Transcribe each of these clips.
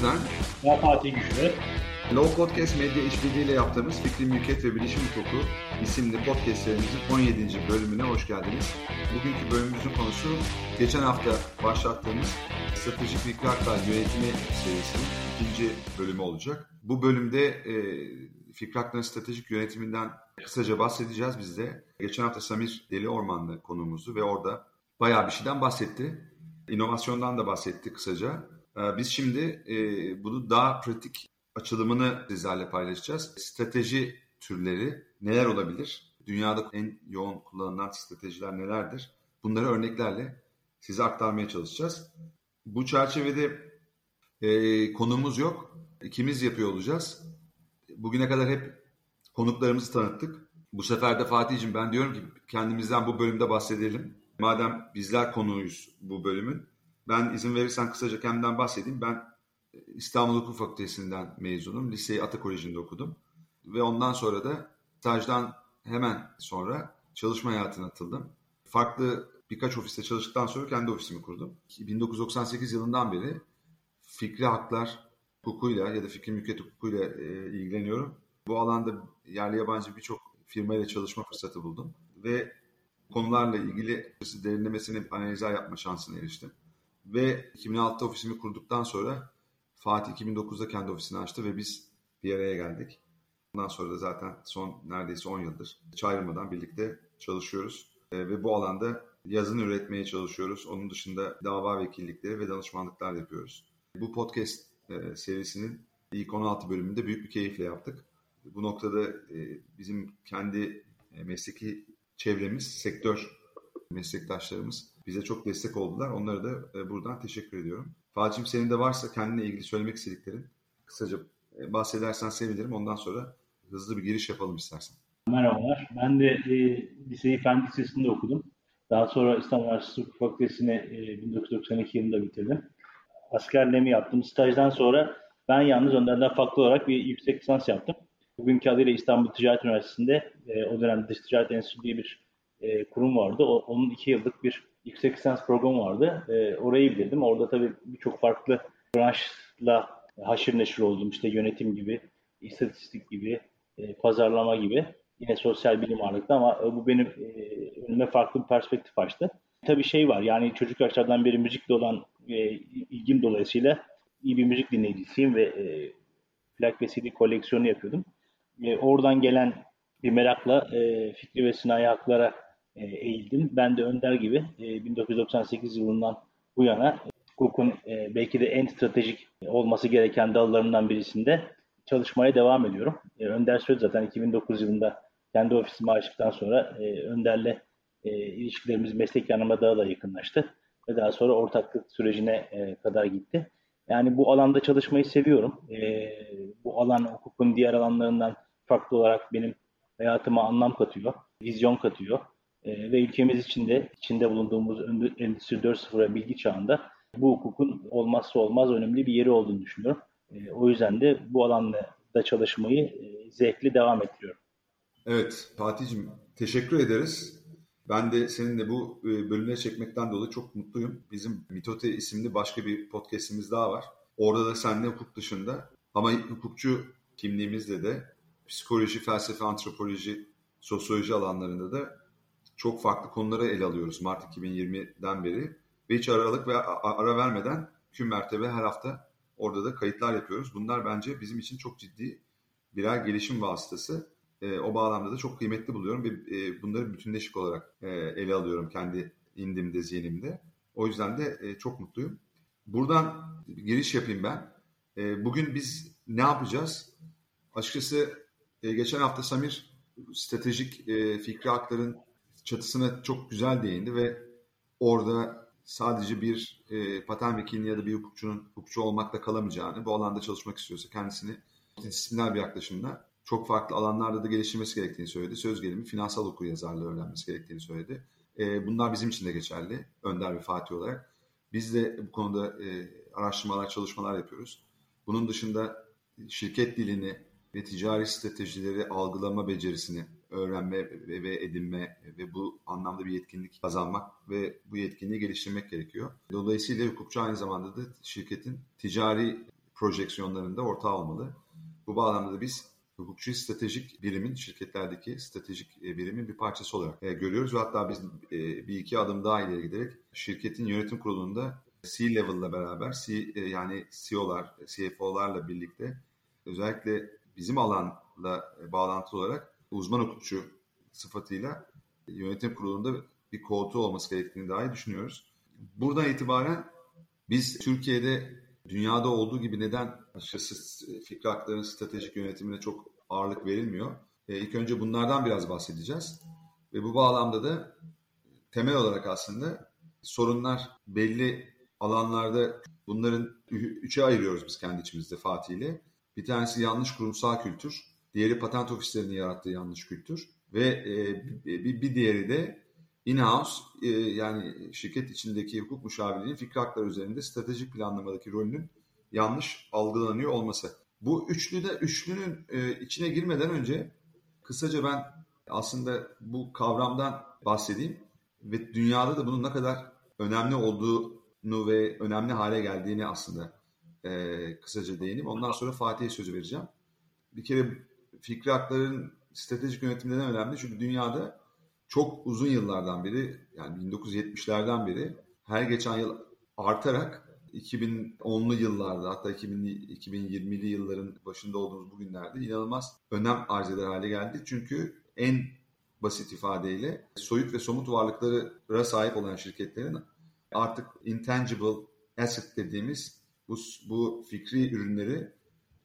Özden. Ben Fatih Güçlü. Low Podcast Medya işbirliğiyle yaptığımız Fikri Mülkiyet ve Bilişim Hukuku isimli podcastlerimizin 17. bölümüne hoş geldiniz. Bugünkü bölümümüzün konusu geçen hafta başlattığımız Stratejik Fikri Haklar Yönetimi serisinin ikinci bölümü olacak. Bu bölümde e, Fikri Haklar'ın stratejik yönetiminden kısaca bahsedeceğiz biz de. Geçen hafta Samir Deli Ormanlı konuğumuzdu ve orada bayağı bir şeyden bahsetti. İnovasyondan da bahsetti kısaca. Ee, biz şimdi e, bunu daha pratik açılımını sizlerle paylaşacağız. Strateji türleri neler olabilir? Dünyada en yoğun kullanılan stratejiler nelerdir? Bunları örneklerle size aktarmaya çalışacağız. Bu çerçevede e, konumuz yok. İkimiz yapıyor olacağız. Bugüne kadar hep konuklarımızı tanıttık. Bu sefer de Fatih'cim ben diyorum ki kendimizden bu bölümde bahsedelim. Madem bizler konuğuyuz bu bölümün. Ben izin verirsen kısaca kendimden bahsedeyim. Ben e, İstanbul Hukuk Fakültesinden mezunum. Liseyi Ata Koleji'nde okudum. Ve ondan sonra da stajdan hemen sonra çalışma hayatına atıldım. Farklı birkaç ofiste çalıştıktan sonra kendi ofisimi kurdum. 1998 yılından beri fikri haklar hukukuyla ya da fikri mülkiyet hukukuyla e, ilgileniyorum. Bu alanda yerli yabancı birçok firmayla çalışma fırsatı buldum. Ve konularla ilgili derinlemesine analizler yapma şansına eriştim. Ve 2006'da ofisimi kurduktan sonra Fatih 2009'da kendi ofisini açtı ve biz bir araya geldik. Ondan sonra da zaten son neredeyse 10 yıldır hiç ayrılmadan birlikte çalışıyoruz. E, ve bu alanda yazın üretmeye çalışıyoruz. Onun dışında dava vekillikleri ve danışmanlıklar yapıyoruz. Bu podcast e, serisinin ilk 16 bölümünde büyük bir keyifle yaptık. Bu noktada e, bizim kendi e, mesleki çevremiz, sektör meslektaşlarımız bize çok destek oldular. Onlara da e, buradan teşekkür ediyorum. Fatih'im senin de varsa kendine ilgili söylemek istediklerin kısaca e, bahsedersen sevinirim. Ondan sonra hızlı bir giriş yapalım istersen. Merhabalar. Ben de e, liseyi Fen Lisesi'nde okudum. Daha sonra İstanbul Üniversitesi Hukuk Fakültesi'ni e, 1992 yılında bitirdim. Askerliğimi yaptım. Stajdan sonra ben yalnız önlerden farklı olarak bir yüksek lisans yaptım. Bugünkü adıyla İstanbul Ticaret Üniversitesi'nde e, o dönem Dış Ticaret Enstitüsü diye bir e, kurum vardı. O, onun iki yıllık bir yüksek lisans programı vardı. E, orayı bildim. Orada tabii birçok farklı branşla haşır neşir oldum. İşte yönetim gibi, istatistik gibi, e, pazarlama gibi. Yine sosyal bilim ağırlıklı ama e, bu benim e, önüme farklı bir perspektif açtı. Tabii şey var yani çocuk yaşlardan beri müzikle olan e, ilgim dolayısıyla iyi bir müzik dinleyicisiyim ve e, plak ve CD koleksiyonu yapıyordum. E, oradan gelen bir merakla e, fikri ve sinayi haklara e, eğildim. Ben de Önder gibi e, 1998 yılından bu yana hukukun e, belki de en stratejik olması gereken dallarından birisinde çalışmaya devam ediyorum. E, Önder Söz zaten 2009 yılında kendi ofisimi açtıktan sonra e, Önder'le e, ilişkilerimiz meslek yanıma daha da yakınlaştı. Ve daha sonra ortaklık sürecine e, kadar gitti. Yani bu alanda çalışmayı seviyorum. E, bu alan hukukun diğer alanlarından farklı olarak benim hayatıma anlam katıyor, vizyon katıyor. E, ve ülkemiz için de içinde bulunduğumuz Endüstri 4.0 bilgi çağında bu hukukun olmazsa olmaz önemli bir yeri olduğunu düşünüyorum. E, o yüzden de bu alanda da çalışmayı e, zevkli devam ettiriyorum. Evet Fatih'cim teşekkür ederiz. Ben de seninle bu e, bölümleri çekmekten dolayı çok mutluyum. Bizim Mitote isimli başka bir podcastimiz daha var. Orada da seninle hukuk dışında ama hukukçu kimliğimizle de psikoloji, felsefe, antropoloji, sosyoloji alanlarında da çok farklı konuları ele alıyoruz Mart 2020'den beri. Ve hiç aralık ve ara vermeden tüm mertebe her hafta orada da kayıtlar yapıyoruz. Bunlar bence bizim için çok ciddi birer gelişim vasıtası. E, o bağlamda da çok kıymetli buluyorum ve e, bunları bütünleşik olarak e, ele alıyorum kendi indimde, zihnimde. O yüzden de e, çok mutluyum. Buradan giriş yapayım ben. E, bugün biz ne yapacağız? Açıkçası e, geçen hafta Samir stratejik e, fikri hakların çatısına çok güzel değindi ve orada sadece bir e, patent vekilinin ya da bir hukukçunun hukukçu olmakla kalamayacağını, bu alanda çalışmak istiyorsa kendisini disipliner bir yaklaşımla çok farklı alanlarda da geliştirmesi gerektiğini söyledi. Söz gelimi finansal okur yazarlığı öğrenmesi gerektiğini söyledi. E, bunlar bizim için de geçerli. Önder ve Fatih olarak. Biz de bu konuda e, araştırmalar, çalışmalar yapıyoruz. Bunun dışında şirket dilini ve ticari stratejileri algılama becerisini öğrenme ve edinme ve bu anlamda bir yetkinlik kazanmak ve bu yetkinliği geliştirmek gerekiyor. Dolayısıyla hukukçu aynı zamanda da şirketin ticari projeksiyonlarında ortağı olmalı. Bu bağlamda da biz hukukçu stratejik birimin, şirketlerdeki stratejik e, birimin bir parçası olarak e, görüyoruz. Ve hatta biz e, bir iki adım daha ileri giderek şirketin yönetim kurulunda C-level'la beraber, C, yani CEO'lar, CFO'larla birlikte özellikle bizim alanla bağlantılı olarak uzman hukukçu sıfatıyla yönetim kurulunda bir koltuğu olması gerektiğini dahi düşünüyoruz. Buradan itibaren biz Türkiye'de dünyada olduğu gibi neden açıkçası fikri hakların stratejik yönetimine çok ağırlık verilmiyor? E, ilk önce bunlardan biraz bahsedeceğiz. Ve bu bağlamda da temel olarak aslında sorunlar belli alanlarda bunların üçe ayırıyoruz biz kendi içimizde Fatih ile. Bir tanesi yanlış kurumsal kültür, diğeri patent ofislerinin yarattığı yanlış kültür ve e, bir, diğeri de in-house e, yani şirket içindeki hukuk müşavirliğinin fikri hakları üzerinde stratejik planlamadaki rolünün yanlış algılanıyor olması. Bu üçlü de üçlünün e, içine girmeden önce kısaca ben aslında bu kavramdan bahsedeyim ve dünyada da bunun ne kadar önemli olduğunu ve önemli hale geldiğini aslında kısaca değineyim. Ondan sonra Fatih'e sözü vereceğim. Bir kere fikri hakların stratejik yönetimde neden önemli? Çünkü dünyada çok uzun yıllardan beri yani 1970'lerden beri her geçen yıl artarak 2010'lu yıllarda hatta 2000, 2020'li yılların başında olduğumuz bugünlerde inanılmaz önem arz eder hale geldi. Çünkü en basit ifadeyle soyut ve somut varlıklara sahip olan şirketlerin artık intangible asset dediğimiz bu, bu fikri ürünleri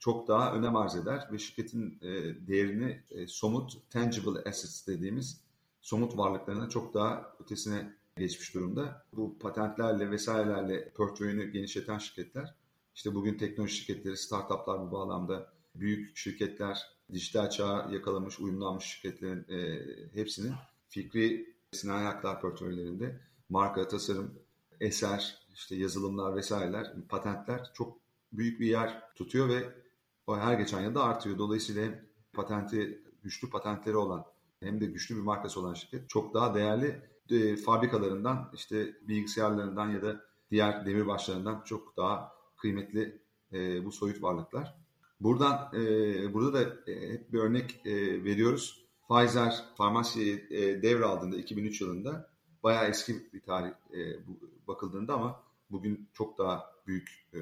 çok daha önem arz eder ve şirketin e, değerini e, somut tangible assets dediğimiz somut varlıklarına çok daha ötesine geçmiş durumda. Bu patentlerle vesairelerle portföyünü genişleten şirketler, işte bugün teknoloji şirketleri, startuplar bu bağlamda büyük şirketler, dijital çağa yakalamış, uyumlanmış şirketlerin e, hepsinin fikri sinayi haklar portföylerinde marka, tasarım, eser, işte yazılımlar vesaireler, patentler çok büyük bir yer tutuyor ve her geçen yılda artıyor. Dolayısıyla hem patenti, güçlü patentleri olan hem de güçlü bir markası olan şirket çok daha değerli e, fabrikalarından işte bilgisayarlarından ya da diğer demirbaşlarından çok daha kıymetli e, bu soyut varlıklar. Buradan e, burada da e, hep bir örnek e, veriyoruz. Pfizer farmasiyi e, devraldığında 2003 yılında bayağı eski bir tarih e, bu, bakıldığında ama bugün çok daha büyük e,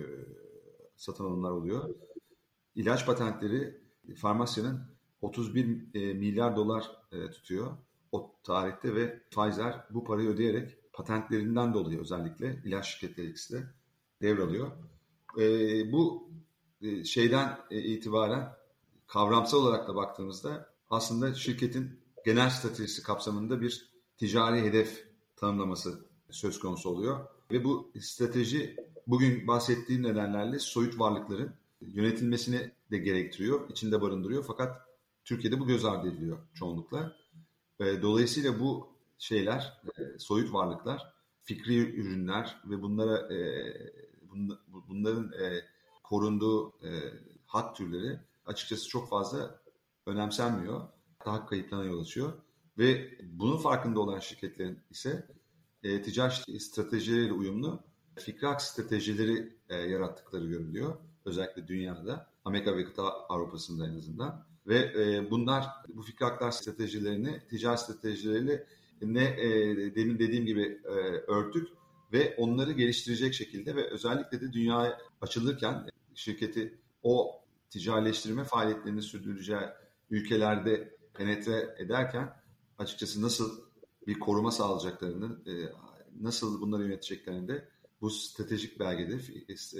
satın alımlar oluyor. İlaç patentleri farmasyanın 31 e, milyar dolar e, tutuyor o tarihte ve Pfizer bu parayı ödeyerek patentlerinden dolayı özellikle ilaç şirketleri ikisi de devralıyor. E, bu e, şeyden e, itibaren kavramsal olarak da baktığımızda aslında şirketin genel stratejisi kapsamında bir ticari hedef tanımlaması söz konusu oluyor. Ve bu strateji bugün bahsettiğim nedenlerle soyut varlıkların yönetilmesini de gerektiriyor, içinde barındırıyor. Fakat Türkiye'de bu göz ardı ediliyor çoğunlukla. Dolayısıyla bu şeyler, e, soyut varlıklar, fikri ürünler ve bunlara e, bun, bunların e, korunduğu e, hat türleri açıkçası çok fazla önemsenmiyor. Daha kayıplarına yol açıyor. Ve bunun farkında olan şirketlerin ise e, ticari stratejileriyle uyumlu fikri hak stratejileri e, yarattıkları görülüyor. Özellikle dünyada, Amerika ve kıta Avrupa'sında en azından. Ve e, bunlar bu fikri haklar stratejilerini ticari stratejileriyle ne e, demin dediğim gibi e, örtük ve onları geliştirecek şekilde ve özellikle de dünyaya açılırken şirketi o ticarileştirme faaliyetlerini sürdüreceği ülkelerde penetre ederken açıkçası nasıl bir koruma sağlayacaklarını, e, nasıl bunları yöneteceklerini de bu stratejik belgede,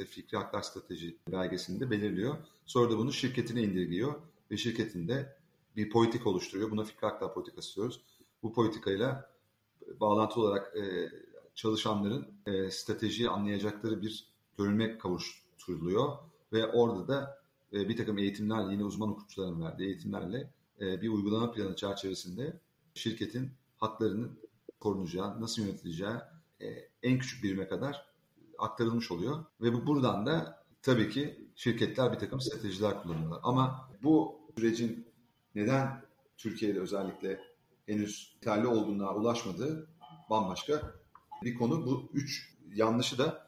fikri haklar strateji belgesinde belirliyor. Sonra da bunu şirketine indirgiyor ve şirketinde bir politik oluşturuyor. Buna fikri haklar politikası diyoruz. Bu politikayla bağlantılı olarak e, çalışanların e, stratejiyi anlayacakları bir görünme kavuşturuluyor ve orada da e, bir takım eğitimler, yine uzman hukukçuların verdiği eğitimlerle e, bir uygulama planı çerçevesinde şirketin haklarının korunacağı, nasıl yönetileceği e, en küçük birime kadar aktarılmış oluyor. Ve bu buradan da tabii ki şirketler bir takım stratejiler kullanıyorlar. Ama bu sürecin neden Türkiye'de özellikle henüz yeterli olgunluğa ulaşmadığı bambaşka bir konu. Bu üç yanlışı da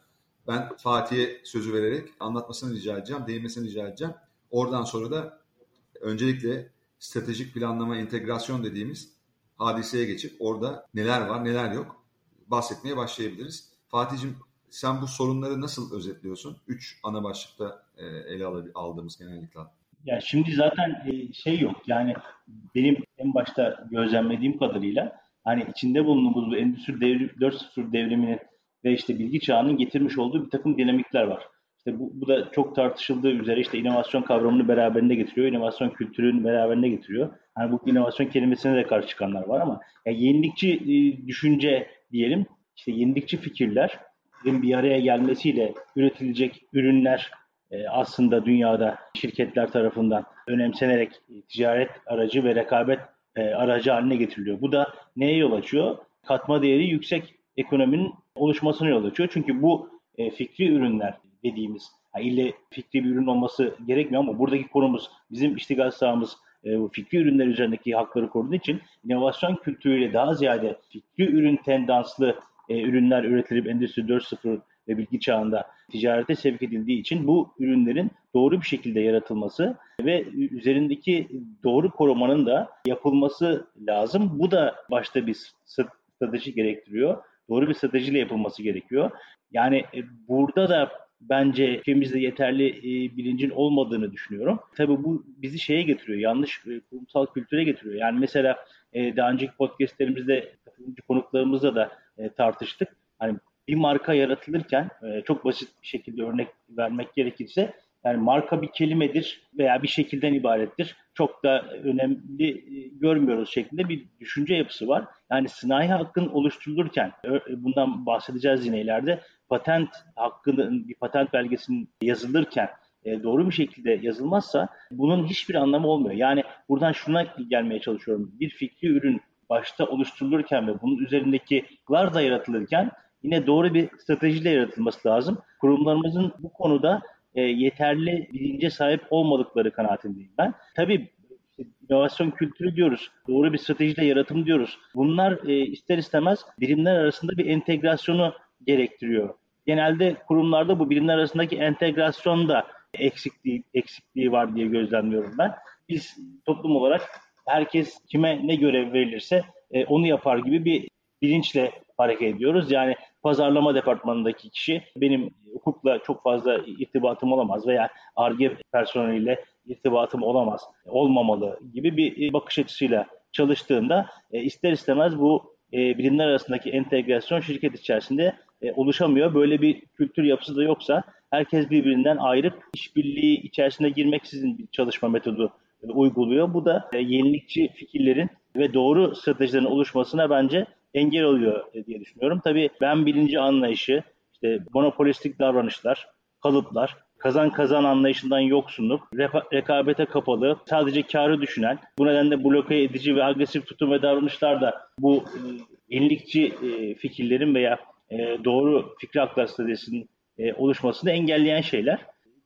Ben Fatih'e sözü vererek anlatmasını rica edeceğim, değinmesini rica edeceğim. Oradan sonra da öncelikle stratejik planlama, entegrasyon dediğimiz hadiseye geçip orada neler var, neler yok bahsetmeye başlayabiliriz. Fatih'cim sen bu sorunları nasıl özetliyorsun? Üç ana başlıkta e, ele aldığımız genellikle. Ya şimdi zaten e, şey yok yani benim en başta gözlemlediğim kadarıyla hani içinde bulunduğumuz bu endüstri devrim, 4.0 devriminin ve işte bilgi çağının getirmiş olduğu bir takım dinamikler var. İşte bu, bu da çok tartışıldığı üzere işte inovasyon kavramını beraberinde getiriyor, inovasyon kültürünü beraberinde getiriyor. Hani bu inovasyon kelimesine de karşı çıkanlar var ama yani yenilikçi e, düşünce diyelim, işte yenilikçi fikirler bir araya gelmesiyle üretilecek ürünler e, aslında dünyada şirketler tarafından önemsenerek ticaret aracı ve rekabet e, aracı haline getiriliyor. Bu da neye yol açıyor? Katma değeri yüksek ekonominin oluşmasına yol açıyor. Çünkü bu e, fikri ürünler dediğimiz, yani ille fikri bir ürün olması gerekmiyor ama buradaki konumuz bizim iştigal sahamız fikri ürünler üzerindeki hakları koruduğu için inovasyon kültürüyle daha ziyade fikri ürün tendanslı ürünler üretilip Endüstri 4.0 ve bilgi çağında ticarete sevk edildiği için bu ürünlerin doğru bir şekilde yaratılması ve üzerindeki doğru korumanın da yapılması lazım. Bu da başta bir strateji gerektiriyor. Doğru bir stratejiyle yapılması gerekiyor. Yani e, burada da bence ülkemizde yeterli e, bilincin olmadığını düşünüyorum. Tabii bu bizi şeye getiriyor, yanlış e, kurumsal kültüre getiriyor. Yani mesela e, daha önceki podcastlerimizde konuklarımızla da e, tartıştık. Hani bir marka yaratılırken e, çok basit bir şekilde örnek vermek gerekirse yani marka bir kelimedir veya bir şekilden ibarettir. Çok da önemli e, görmüyoruz şeklinde bir düşünce yapısı var. Yani sınai hakkın oluşturulurken, bundan bahsedeceğiz yine ileride, patent hakkının, bir patent belgesinin yazılırken doğru bir şekilde yazılmazsa bunun hiçbir anlamı olmuyor. Yani buradan şuna gelmeye çalışıyorum. Bir fikri ürün başta oluşturulurken ve bunun üzerindeki da yaratılırken yine doğru bir stratejiyle yaratılması lazım. Kurumlarımızın bu konuda e, yeterli bilince sahip olmadıkları kanaatindeyim ben. Tabii inovasyon kültürü diyoruz, doğru bir stratejiyle yaratım diyoruz. Bunlar e, ister istemez birimler arasında bir entegrasyonu gerektiriyor. Genelde kurumlarda bu birimler arasındaki entegrasyon da eksikliği, eksikliği var diye gözlemliyorum ben. Biz toplum olarak herkes kime ne görev verilirse e, onu yapar gibi bir bilinçle hareket ediyoruz. Yani pazarlama departmanındaki kişi benim hukukla çok fazla irtibatım olamaz veya ARGE personeliyle irtibatım olamaz, olmamalı gibi bir bakış açısıyla çalıştığında e, ister istemez bu e, bilimler arasındaki entegrasyon şirket içerisinde e, oluşamıyor. Böyle bir kültür yapısı da yoksa herkes birbirinden ayrı işbirliği içerisine girmeksizin bir çalışma metodu uyguluyor. Bu da yenilikçi fikirlerin ve doğru stratejilerin oluşmasına bence engel oluyor e, diye düşünüyorum. Tabii ben birinci anlayışı, işte monopolistik davranışlar, kalıplar, kazan kazan anlayışından yoksunluk, rekabete kapalı, sadece karı düşünen, bu nedenle bloke edici ve agresif tutum ve davranışlar da bu e, yenilikçi e, fikirlerin veya doğru fikri aktar stratejisinin oluşmasını engelleyen şeyler.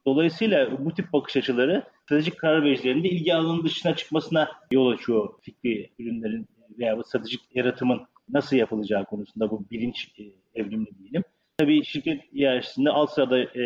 Dolayısıyla bu tip bakış açıları stratejik karar vericilerinde ilgi alanının dışına çıkmasına yol açıyor fikri ürünlerin veya stratejik yaratımın nasıl yapılacağı konusunda bu bilinç e, evrimli diyelim. Tabii şirket içerisinde alt sırada e,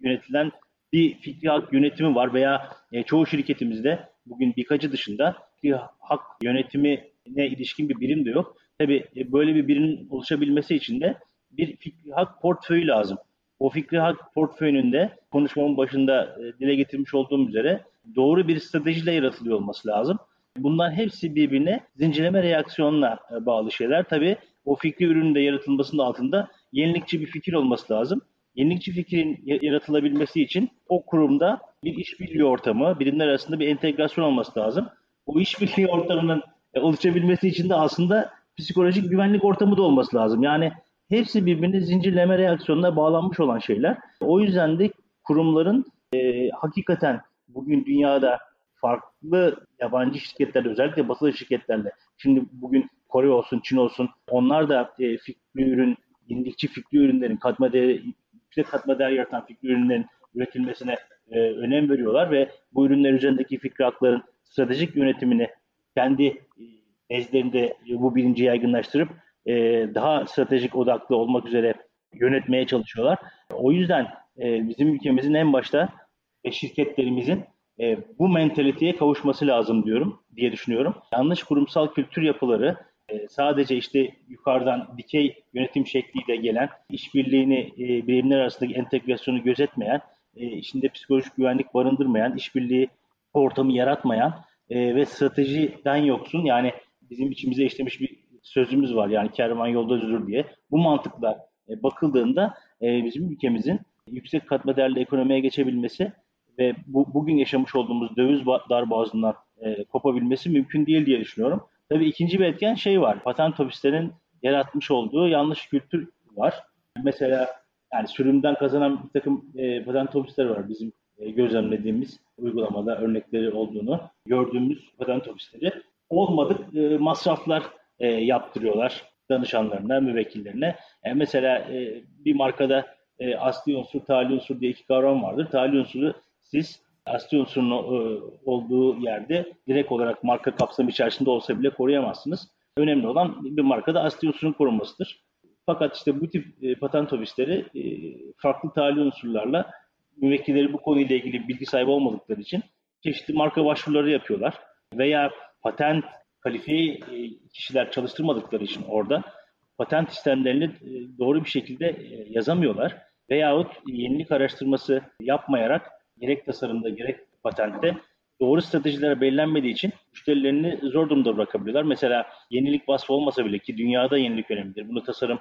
yönetilen bir fikri hak yönetimi var veya e, çoğu şirketimizde bugün birkaçı dışında fikri hak yönetimine ilişkin bir birim de yok. Tabii e, böyle bir birimin oluşabilmesi için de bir fikri hak portföyü lazım. O fikri hak portföyünün konuşmamın başında e, dile getirmiş olduğum üzere doğru bir stratejiyle yaratılıyor olması lazım. Bunların hepsi birbirine zincirleme reaksiyonla e, bağlı şeyler. Tabii o fikri ürünün de yaratılmasının altında yenilikçi bir fikir olması lazım. Yenilikçi fikrin yaratılabilmesi için o kurumda bir işbirliği ortamı, birimler arasında bir entegrasyon olması lazım. O işbirliği ortamının e, oluşabilmesi için de aslında psikolojik güvenlik ortamı da olması lazım. Yani hepsi birbirine zincirleme reaksiyonuna bağlanmış olan şeyler. O yüzden de kurumların e, hakikaten bugün dünyada farklı yabancı şirketlerle özellikle batılı şirketlerle şimdi bugün Kore olsun, Çin olsun onlar da e, fikri ürün, yenilikçi fikri ürünlerin katma değeri, yüksek katma değer yaratan fikri ürünlerin üretilmesine e, önem veriyorlar ve bu ürünler üzerindeki fikri hakların stratejik yönetimini kendi e, nezlerinde bu bilinci yaygınlaştırıp e, daha stratejik odaklı olmak üzere yönetmeye çalışıyorlar. O yüzden e, bizim ülkemizin en başta e, şirketlerimizin e, bu mentaliteye kavuşması lazım diyorum diye düşünüyorum. Yanlış kurumsal kültür yapıları e, sadece işte yukarıdan dikey yönetim şekliyle gelen işbirliğini e, birimler arasındaki entegrasyonu gözetmeyen, e, içinde psikolojik güvenlik barındırmayan, işbirliği ortamı yaratmayan e, ve stratejiden yoksun yani bizim içimize işlemiş bir sözümüz var yani kervan yolda üzülür diye. Bu mantıkla e, bakıldığında e, bizim ülkemizin yüksek katma değerli ekonomiye geçebilmesi ve bu, bugün yaşamış olduğumuz döviz darboğazından e, kopabilmesi mümkün değil diye düşünüyorum. Tabii ikinci bir etken şey var. Patent ofislerin yaratmış olduğu yanlış kültür var. Mesela yani sürümden kazanan bir takım e, patent ofisleri var bizim e, gözlemlediğimiz uygulamada örnekleri olduğunu gördüğümüz patent ofisleri. Olmadık e, masraflar e, yaptırıyorlar danışanlarına, müvekkillerine. E, mesela e, bir markada e, asli unsur, tali unsur diye iki kavram vardır. Tali unsuru siz asli unsurun e, olduğu yerde direkt olarak marka kapsamı içerisinde olsa bile koruyamazsınız. Önemli olan bir markada asli unsurun korunmasıdır. Fakat işte bu tip e, patent ofisleri e, farklı tali unsurlarla müvekkilleri bu konuyla ilgili bilgi sahibi olmadıkları için çeşitli marka başvuruları yapıyorlar. Veya patent kalifiye e, kişiler çalıştırmadıkları için orada patent sistemlerini e, doğru bir şekilde e, yazamıyorlar. Veyahut yenilik araştırması yapmayarak gerek tasarımda gerek patentte doğru stratejiler belirlenmediği için müşterilerini zor durumda bırakabiliyorlar. Mesela yenilik vasfı olmasa bile ki dünyada yenilik önemlidir. Bunu tasarım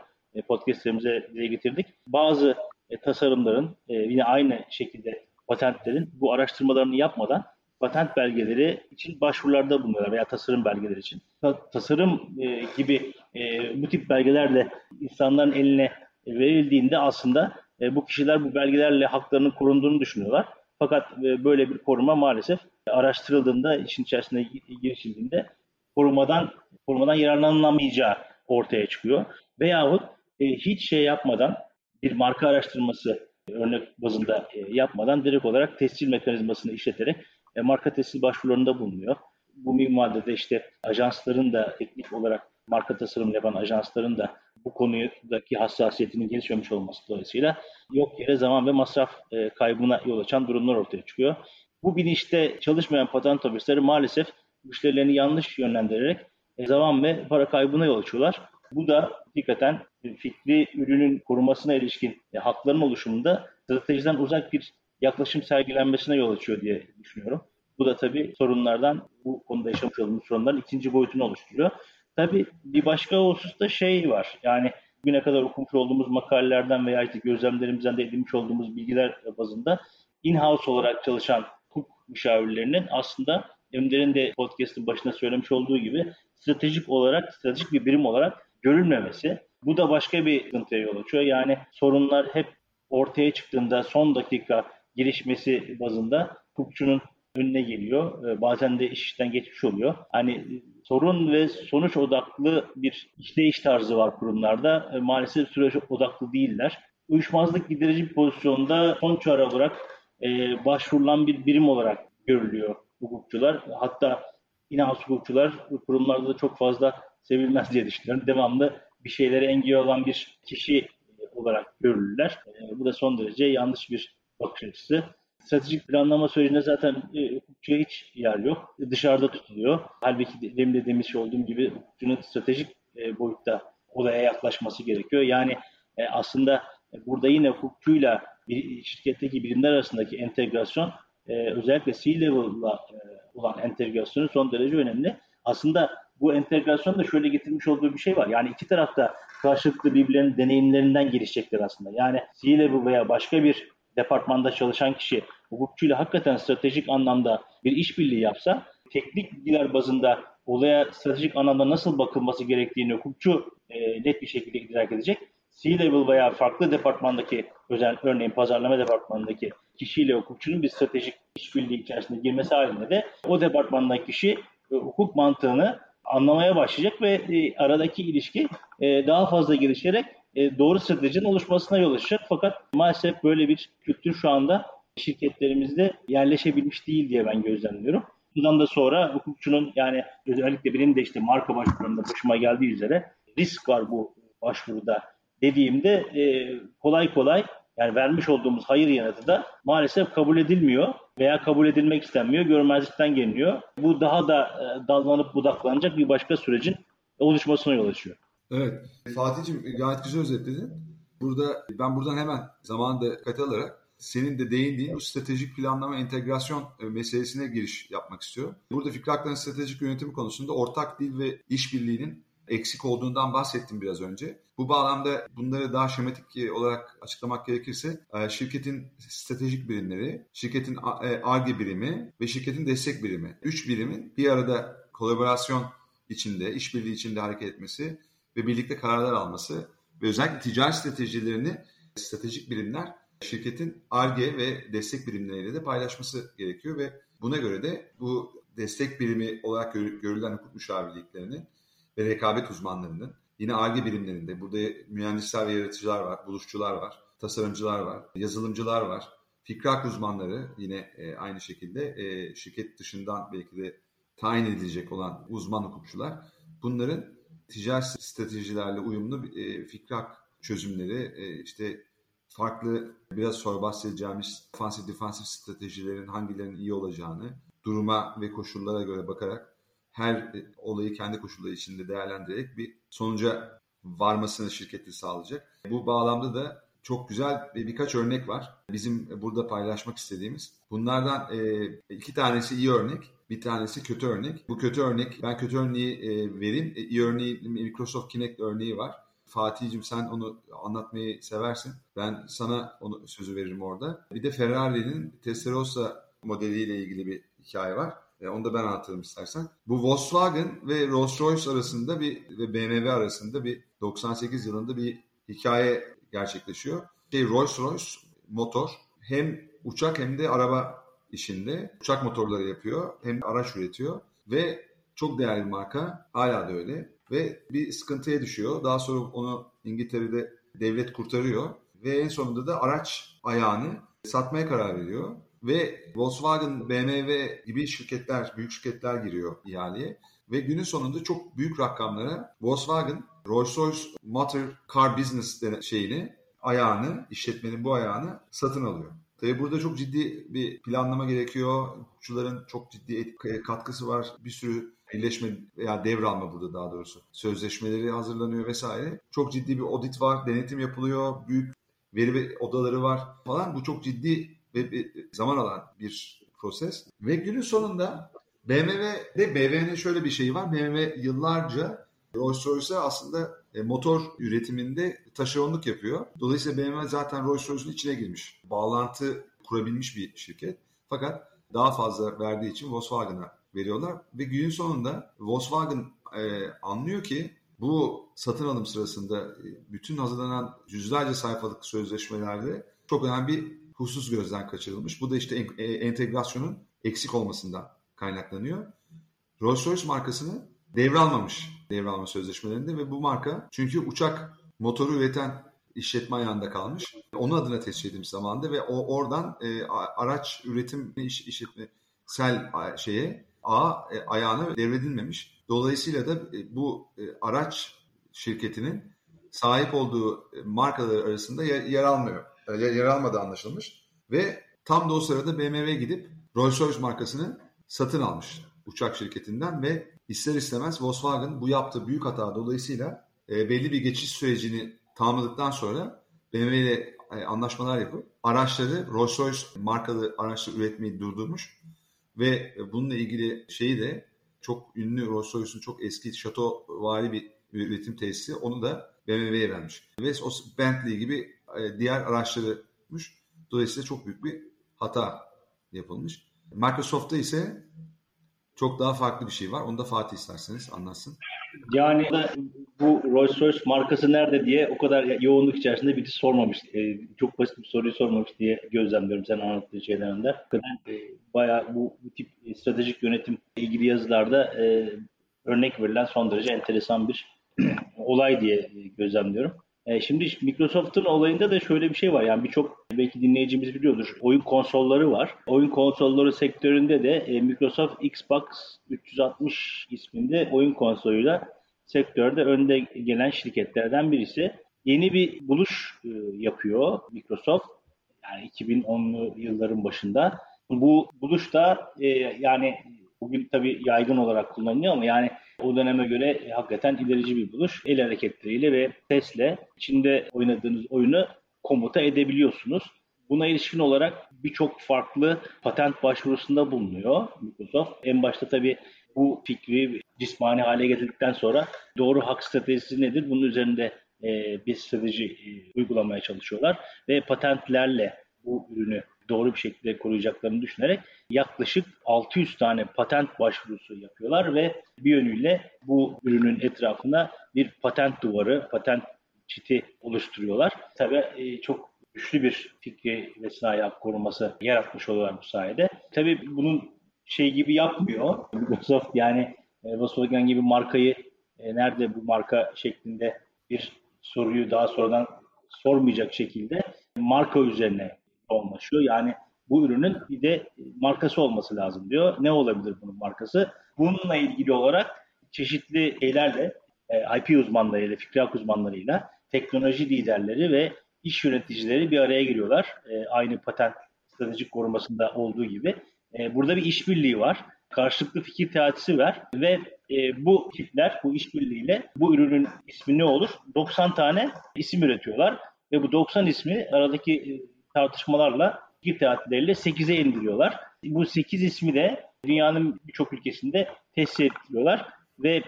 podcastlerimize dile getirdik. Bazı tasarımların yine aynı şekilde patentlerin bu araştırmalarını yapmadan patent belgeleri için başvurularda bulunuyorlar veya tasarım belgeleri için. Ta- tasarım e, gibi e, bu tip belgeler de insanların eline verildiğinde aslında e, bu kişiler bu belgelerle haklarının korunduğunu düşünüyorlar. Fakat e, böyle bir koruma maalesef araştırıldığında, işin içerisine girişildiğinde korumadan korumadan yararlanılamayacağı ortaya çıkıyor. Veyahut e, hiç şey yapmadan bir marka araştırması örnek bazında e, yapmadan direkt olarak tescil mekanizmasını işleterek e, marka tescil başvurularında bulunuyor. Bu minvalde de işte ajansların da teknik olarak marka tasarım yapan ajansların da bu konudaki hassasiyetinin gelişmemiş olması dolayısıyla yok yere zaman ve masraf e, kaybına yol açan durumlar ortaya çıkıyor. Bu bilinçte çalışmayan patent ofisleri maalesef müşterilerini yanlış yönlendirerek e, zaman ve para kaybına yol açıyorlar. Bu da hakikaten fikri ürünün korumasına ilişkin e, hakların oluşumunda stratejiden uzak bir yaklaşım sergilenmesine yol açıyor diye düşünüyorum. Bu da tabii sorunlardan, bu konuda yaşamış olduğumuz sorunların ikinci boyutunu oluşturuyor. Tabii bir başka hususta şey var. Yani bugüne kadar okumuş olduğumuz makalelerden veya işte gözlemlerimizden de edinmiş olduğumuz bilgiler bazında in-house olarak çalışan hukuk müşavirlerinin aslında Önder'in de podcast'ın başına söylemiş olduğu gibi stratejik olarak, stratejik bir birim olarak görülmemesi. Bu da başka bir sıkıntıya yol açıyor. Yani sorunlar hep ortaya çıktığında son dakika gelişmesi bazında hukukçunun önüne geliyor. Ee, bazen de işten geçmiş oluyor. Hani sorun ve sonuç odaklı bir işleyiş tarzı var kurumlarda. Ee, maalesef süreç odaklı değiller. Uyuşmazlık giderici bir pozisyonda son çare olarak e, başvurulan bir birim olarak görülüyor hukukçular. Hatta inans hukukçular kurumlarda da çok fazla sevilmez diye düşünüyorum. Devamlı bir şeylere engel olan bir kişi olarak görülürler. E, bu da son derece yanlış bir bakış açısı. Stratejik planlama sürecinde zaten e, hukukçuya hiç yer yok. Dışarıda tutuluyor. Halbuki demin de demiş olduğum gibi hukukçunun stratejik e, boyutta olaya yaklaşması gerekiyor. Yani e, aslında burada yine hukukçuyla bir şirketteki birimler arasındaki entegrasyon e, özellikle C-level'la e, olan entegrasyonu son derece önemli. Aslında bu entegrasyon da şöyle getirmiş olduğu bir şey var. Yani iki tarafta karşılıklı birbirlerinin deneyimlerinden gelişecekler aslında. Yani C-level veya başka bir departmanda çalışan kişi hukukçuyla hakikaten stratejik anlamda bir işbirliği yapsa teknik bilgiler bazında olaya stratejik anlamda nasıl bakılması gerektiğini hukukçu e, net bir şekilde idrak edecek. C-level veya farklı departmandaki özel örneğin pazarlama departmanındaki kişiyle hukukçunun bir stratejik işbirliği içerisinde girmesi halinde de o departmandaki kişi e, hukuk mantığını anlamaya başlayacak ve e, aradaki ilişki e, daha fazla gelişerek e, doğru stratejinin oluşmasına yol açacak. Fakat maalesef böyle bir kültür şu anda şirketlerimizde yerleşebilmiş değil diye ben gözlemliyorum. Bundan da sonra hukukçunun yani özellikle benim de işte marka başvurularında başıma geldiği üzere risk var bu başvuruda dediğimde e, kolay kolay yani vermiş olduğumuz hayır yanıtı da maalesef kabul edilmiyor veya kabul edilmek istenmiyor, görmezlikten geliniyor. Bu daha da e, dallanıp budaklanacak bir başka sürecin oluşmasına yol açıyor. Evet. Fatih'ciğim gayet güzel özetledin. Burada ben buradan hemen zamanında kat alarak senin de değindiğin bu stratejik planlama entegrasyon e, meselesine giriş yapmak istiyorum. Burada Fikri Aklar'ın stratejik yönetimi konusunda ortak dil ve işbirliğinin eksik olduğundan bahsettim biraz önce. Bu bağlamda bunları daha şematik olarak açıklamak gerekirse e, şirketin stratejik birimleri, şirketin ARGE e birimi ve şirketin destek birimi. Üç birimin bir arada kolaborasyon içinde, işbirliği içinde hareket etmesi ve birlikte kararlar alması ve özellikle ticari stratejilerini stratejik birimler şirketin ARGE ve destek birimleriyle de paylaşması gerekiyor ve buna göre de bu destek birimi olarak görülen hukuk müşavirliklerinin ve rekabet uzmanlarının yine ARGE birimlerinde burada mühendisler ve yaratıcılar var, buluşçular var, tasarımcılar var, yazılımcılar var, fikrak uzmanları yine e, aynı şekilde e, şirket dışından belki de tayin edilecek olan uzman hukukçular. Bunların ticari stratejilerle uyumlu e, fikrak çözümleri e, işte farklı biraz sonra bahsedeceğimiz ofansif defansif stratejilerin hangilerinin iyi olacağını duruma ve koşullara göre bakarak her olayı kendi koşulları içinde değerlendirerek bir sonuca varmasını şirketi sağlayacak. Bu bağlamda da çok güzel birkaç örnek var. Bizim burada paylaşmak istediğimiz. Bunlardan iki tanesi iyi örnek, bir tanesi kötü örnek. Bu kötü örnek, ben kötü örneği vereyim. İyi örneği Microsoft Kinect örneği var. Fatih'cim sen onu anlatmayı seversin. Ben sana onu sözü veririm orada. Bir de Ferrari'nin Testarossa modeliyle ilgili bir hikaye var. E, onu da ben anlatırım istersen. Bu Volkswagen ve Rolls-Royce arasında bir ve BMW arasında bir 98 yılında bir hikaye gerçekleşiyor. Şey Rolls-Royce motor hem uçak hem de araba işinde uçak motorları yapıyor hem araç üretiyor ve çok değerli marka hala da öyle ve bir sıkıntıya düşüyor. Daha sonra onu İngiltere'de devlet kurtarıyor ve en sonunda da araç ayağını satmaya karar veriyor. Ve Volkswagen, BMW gibi şirketler, büyük şirketler giriyor ihaleye. Ve günün sonunda çok büyük rakamlara Volkswagen, Rolls-Royce Motor Car Business şeyini, ayağını, işletmenin bu ayağını satın alıyor. Tabi burada çok ciddi bir planlama gerekiyor. Hukukçuların çok ciddi katkısı var. Bir sürü birleşme veya devralma burada daha doğrusu. Sözleşmeleri hazırlanıyor vesaire. Çok ciddi bir audit var, denetim yapılıyor, büyük veri odaları var falan. Bu çok ciddi ve zaman alan bir proses. Ve günün sonunda BMW'de BMW'nin şöyle bir şeyi var. BMW yıllarca Rolls-Royce'a aslında e, motor üretiminde taşeronluk yapıyor. Dolayısıyla BMW zaten Rolls-Royce'un içine girmiş. Bağlantı kurabilmiş bir şirket. Fakat daha fazla verdiği için Volkswagen'a veriyorlar ve günün sonunda Volkswagen e, anlıyor ki bu satın alım sırasında e, bütün hazırlanan yüzlerce sayfalık sözleşmelerde çok önemli bir husus gözden kaçırılmış. Bu da işte e, entegrasyonun eksik olmasından kaynaklanıyor. Rolls-Royce markasını devralmamış devralma sözleşmelerinde ve bu marka çünkü uçak motoru üreten işletme ayağında kalmış. Onun adına tescil edilmiş zamanda ve o oradan e, araç üretim iş, işletmesel şeye A e, ayağına devredilmemiş. Dolayısıyla da e, bu e, araç şirketinin sahip olduğu e, markalar arasında yer, yer almıyor. E, yer, yer almadığı anlaşılmış. Ve tam da o sırada BMW gidip Rolls-Royce markasını satın almış uçak şirketinden ve ister istemez Volkswagen bu yaptığı büyük hata dolayısıyla e, belli bir geçiş sürecini tamamladıktan sonra BMW ile e, anlaşmalar yapıp araçları Rolls-Royce markalı araçları üretmeyi durdurmuş ve bununla ilgili şeyi de çok ünlü Rolls-Royce'un çok eski şato vari bir üretim tesisi onu da BMW'ye vermiş. Ve o Bentley gibi e, diğer araçlarıymış. Dolayısıyla çok büyük bir hata yapılmış. Microsoft'ta ise çok daha farklı bir şey var. Onu da Fatih isterseniz anlatsın. Yani bu Rolls Royce markası nerede diye o kadar yoğunluk içerisinde bir sormamış. E, çok basit bir soruyu sormamış diye gözlemliyorum sen anlattığın şeylerinde. E, bayağı bu, bu tip stratejik yönetim ilgili yazılarda e, örnek verilen son derece enteresan bir olay diye gözlemliyorum. E, şimdi Microsoft'un olayında da şöyle bir şey var. Yani birçok belki dinleyicimiz biliyordur. Oyun konsolları var. Oyun konsolları sektöründe de e, Microsoft Xbox 360 isminde oyun konsoluyla sektörde önde gelen şirketlerden birisi. yeni bir buluş e, yapıyor Microsoft. Yani 2010'lu yılların başında. Bu buluş da yani bugün tabii yaygın olarak kullanılıyor ama yani o döneme göre e, hakikaten ilerici bir buluş. El hareketleriyle ve sesle içinde oynadığınız oyunu komuta edebiliyorsunuz. Buna ilişkin olarak birçok farklı patent başvurusunda bulunuyor Microsoft. En başta tabii bu fikri cismani hale getirdikten sonra doğru hak stratejisi nedir? Bunun üzerinde e, bir strateji e, uygulamaya çalışıyorlar ve patentlerle bu ürünü doğru bir şekilde koruyacaklarını düşünerek yaklaşık 600 tane patent başvurusu yapıyorlar ve bir yönüyle bu ürünün etrafına bir patent duvarı, patent çiti oluşturuyorlar. Tabii e, çok güçlü bir fikri ve sanayi hak koruması yaratmış oluyorlar bu sayede. Tabii bunun şey gibi yapmıyor. Microsoft yani e, Volkswagen gibi markayı e, nerede bu marka şeklinde bir soruyu daha sonradan sormayacak şekilde marka üzerine yoğunlaşıyor. Yani bu ürünün bir de markası olması lazım diyor. Ne olabilir bunun markası? Bununla ilgili olarak çeşitli şeylerle, e, IP uzmanlarıyla, fikri hak uzmanlarıyla, teknoloji liderleri ve iş yöneticileri bir araya giriyorlar. E, aynı patent stratejik korumasında olduğu gibi. E, burada bir işbirliği var. Karşılıklı fikir teatisi var ve e, bu tipler bu işbirliğiyle bu ürünün ismi ne olur? 90 tane isim üretiyorlar ve bu 90 ismi aradaki e, tartışmalarla fikir teatileriyle 8'e indiriyorlar. Bu 8 ismi de dünyanın birçok ülkesinde tescil ettiriyorlar ve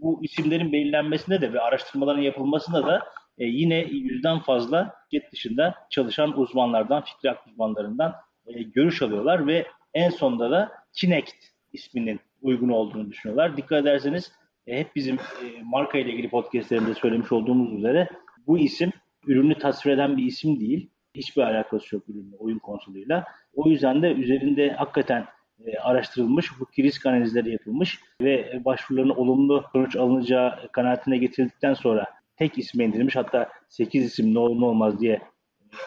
bu isimlerin belirlenmesinde de ve araştırmaların yapılmasında da e, yine yüzden fazla şirket dışında çalışan uzmanlardan, fikri uzmanlarından e, görüş alıyorlar ve en sonunda da Kinect isminin uygun olduğunu düşünüyorlar. Dikkat ederseniz e, hep bizim e, marka ile ilgili podcastlerimde söylemiş olduğumuz üzere bu isim ürünü tasvir eden bir isim değil. Hiçbir alakası yok ürünle, oyun konsoluyla. O yüzden de üzerinde hakikaten e, araştırılmış, hukuki risk analizleri yapılmış ve başvuruların olumlu sonuç alınacağı kanaatine getirdikten sonra tek isme indirilmiş. Hatta 8 isim ne olur ne olmaz diye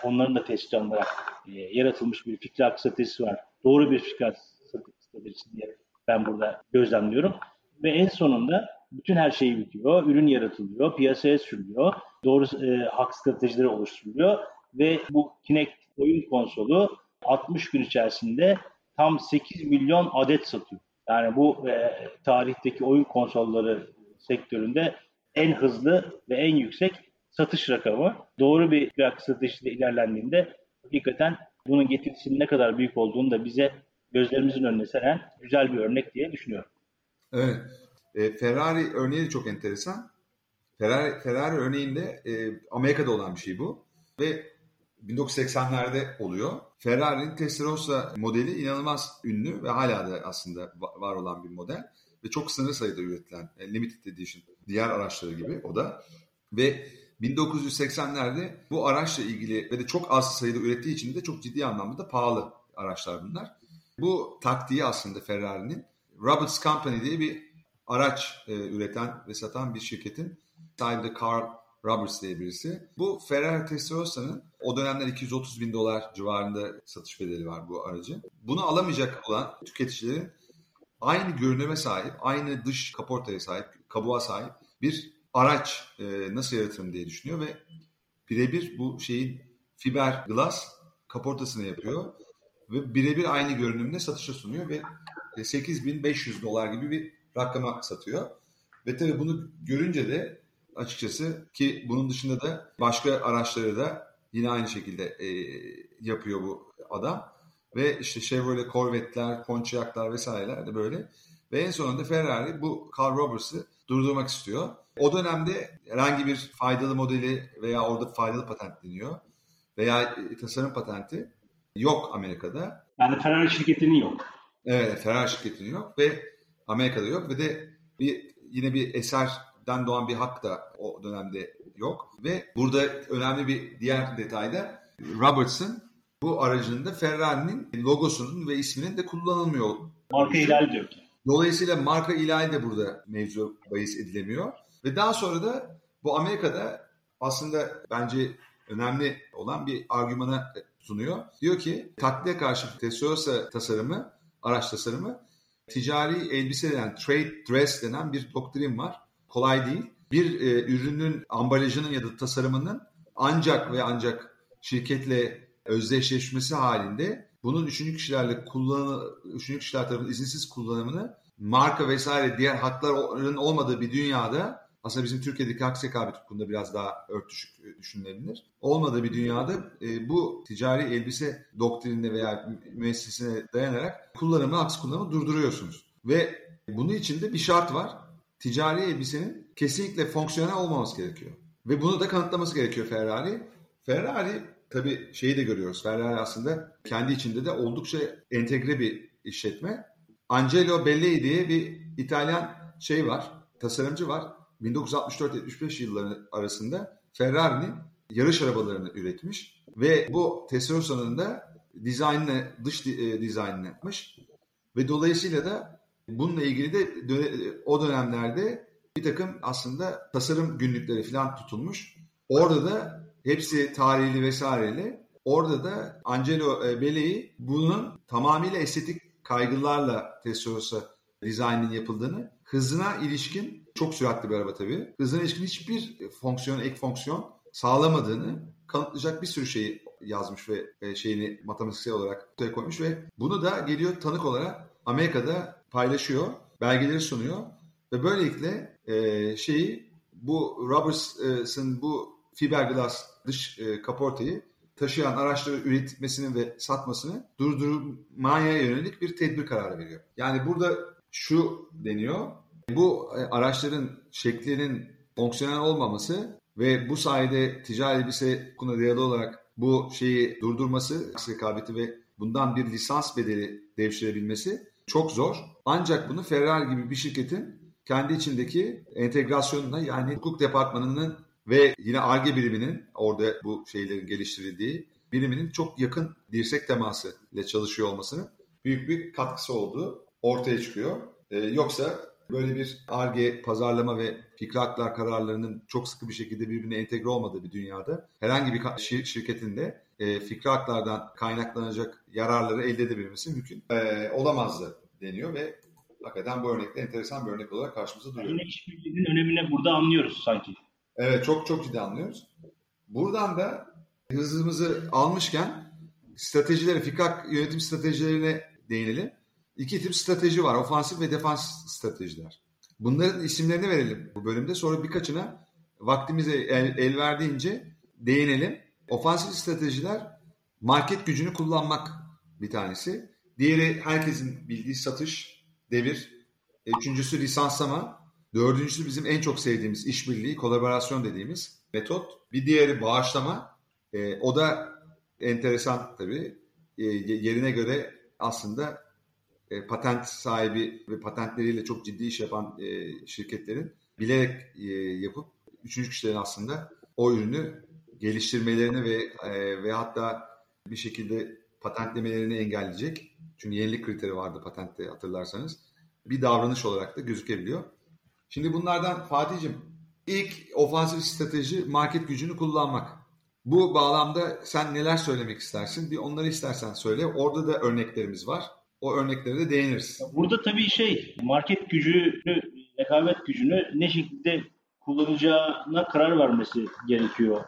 onların da tespit alınarak e, yaratılmış bir fikri hak stratejisi var. Doğru bir fikri hak stratejisi diye ben burada gözlemliyorum. Ve en sonunda bütün her şey bitiyor. Ürün yaratılıyor, piyasaya sürülüyor. Doğru e, hak stratejileri oluşturuluyor. Ve bu Kinect oyun konsolu 60 gün içerisinde tam 8 milyon adet satıyor. Yani bu e, tarihteki oyun konsolları sektöründe en hızlı ve en yüksek satış rakamı. Doğru bir grafik stratejisiyle ilerlendiğinde hakikaten bunun getirisinin ne kadar büyük olduğunu da bize gözlerimizin önüne seren güzel bir örnek diye düşünüyorum. Evet. E, Ferrari örneği de çok enteresan. Ferrari, Ferrari örneğinde e, Amerika'da olan bir şey bu. Ve 1980'lerde oluyor. Ferrari'nin Testarossa modeli inanılmaz ünlü ve hala da aslında var olan bir model. Ve çok sınır sayıda üretilen e, limited edition diğer araçları gibi o da. Ve 1980'lerde bu araçla ilgili ve de çok az sayıda ürettiği için de çok ciddi anlamda da pahalı araçlar bunlar. Bu taktiği aslında Ferrari'nin Roberts Company diye bir araç e, üreten ve satan bir şirketin sahibi de Carl Roberts diye birisi. Bu Ferrari Testarossa'nın o dönemler 230 bin dolar civarında satış bedeli var bu aracı. Bunu alamayacak olan tüketicilerin aynı görünüme sahip, aynı dış kaportaya sahip, kabuğa sahip bir araç e, nasıl yaratırım diye düşünüyor ve birebir bu şeyin fiber glass kaportasını yapıyor ve birebir aynı görünümde satışa sunuyor ve 8500 dolar gibi bir rakama satıyor. Ve tabii bunu görünce de açıkçası ki bunun dışında da başka araçları da yine aynı şekilde e, yapıyor bu adam. Ve işte Chevrolet Corvette'ler, Pontiac'lar vesaireler de böyle. Ve en sonunda Ferrari bu Carl Roberts'ı durdurmak istiyor. O dönemde herhangi bir faydalı modeli veya orada faydalı patentleniyor veya tasarım patenti yok Amerika'da. Yani Ferrari şirketinin yok. Evet, Ferrari şirketinin yok ve Amerika'da yok ve de bir yine bir eserden doğan bir hak da o dönemde yok. Ve burada önemli bir diğer detay da Robertson bu aracında Ferrari'nin logosunun ve isminin de kullanılmıyor. Marka ihlali diyor. Dolayısıyla marka ihlali de burada mevzu bahis edilemiyor. Ve daha sonra da bu Amerika'da aslında bence önemli olan bir argümana sunuyor. Diyor ki taklide karşı Tessiosa tasarımı, araç tasarımı ticari elbise denen trade dress denen bir doktrin var. Kolay değil. bir e, ürünün ambalajının ya da tasarımının ancak ve ancak şirketle özdeşleşmesi halinde bunun üçüncü kişilerle kullanı, üçüncü kişiler tarafından izinsiz kullanımını marka vesaire diğer hakların olmadığı bir dünyada aslında bizim Türkiye'deki hak sekabet hukukunda biraz daha örtüşük düşünülebilir. Olmadığı bir dünyada e, bu ticari elbise doktrinine veya müessesine dayanarak kullanımı, haksız kullanımı durduruyorsunuz. Ve bunun için de bir şart var. Ticari elbisenin kesinlikle fonksiyonel olmaması gerekiyor. Ve bunu da kanıtlaması gerekiyor Ferrari. Ferrari tabii şeyi de görüyoruz. Ferrari aslında kendi içinde de oldukça entegre bir işletme. Angelo Bellei diye bir İtalyan şey var, tasarımcı var. 1964-75 yılları arasında Ferrari'nin yarış arabalarını üretmiş ve bu Testarossa'nın da dizaynını, dış e, dizaynını yapmış. Ve dolayısıyla da bununla ilgili de o dönemlerde bir takım aslında tasarım günlükleri falan tutulmuş. Orada da hepsi tarihli vesaireli. Orada da Angelo e, Bellei bunun tamamıyla estetik kaygılarla Testarossa dizaynının yapıldığını, hızına ilişkin çok süratli bir araba tabii. Hızına ilişkin hiçbir fonksiyon, ek fonksiyon sağlamadığını kanıtlayacak bir sürü şeyi yazmış ve e, şeyini matematiksel olarak ortaya koymuş ve bunu da geliyor tanık olarak Amerika'da paylaşıyor, belgeleri sunuyor ve böylelikle e, şeyi bu Roberts'ın bu fiberglass dış e, kaportayı taşıyan araçları üretmesini ve satmasını durdurmaya yönelik bir tedbir kararı veriyor. Yani burada şu deniyor, bu e, araçların şeklinin fonksiyonel olmaması ve bu sayede ticari elbise konu dayalı olarak bu şeyi durdurması, rekabeti ve bundan bir lisans bedeli devşirebilmesi çok zor. Ancak bunu Ferrari gibi bir şirketin kendi içindeki entegrasyonuna yani hukuk departmanının ve yine ARGE biriminin orada bu şeylerin geliştirildiği biriminin çok yakın dirsek teması ile çalışıyor olmasının büyük bir katkısı olduğu ortaya çıkıyor. Ee, yoksa böyle bir ARGE pazarlama ve fikri haklar kararlarının çok sıkı bir şekilde birbirine entegre olmadığı bir dünyada herhangi bir şir şirketin de e, fikri haklardan kaynaklanacak yararları elde edebilmesi mümkün e, olamazdı deniyor ve hakikaten bu örnekte enteresan bir örnek olarak karşımıza duruyor. Yine işbirliğinin önemini burada anlıyoruz sanki. Evet çok çok ciddi anlıyoruz. Buradan da hızımızı almışken stratejileri, fikak yönetim stratejilerine değinelim. İki tip strateji var. Ofansif ve defans stratejiler. Bunların isimlerini verelim bu bölümde. Sonra birkaçına vaktimize el, el verdiğince değinelim. Ofansif stratejiler market gücünü kullanmak bir tanesi. Diğeri herkesin bildiği satış, devir. Üçüncüsü lisanslama. Dördüncüsü bizim en çok sevdiğimiz işbirliği, kolaborasyon dediğimiz metot. Bir diğeri bağışlama. E, o da enteresan tabii. E, yerine göre aslında e, patent sahibi ve patentleriyle çok ciddi iş yapan e, şirketlerin bilerek e, yapıp üçüncü kişilerin aslında o ürünü geliştirmelerini ve e, ve hatta bir şekilde patentlemelerini engelleyecek. Çünkü yenilik kriteri vardı patentte hatırlarsanız. Bir davranış olarak da gözükebiliyor. Şimdi bunlardan Fatih'cim ilk ofansif strateji market gücünü kullanmak. Bu bağlamda sen neler söylemek istersin? Bir onları istersen söyle. Orada da örneklerimiz var. O örneklere de değiniriz. Burada tabii şey market gücünü, rekabet gücünü ne şekilde kullanacağına karar vermesi gerekiyor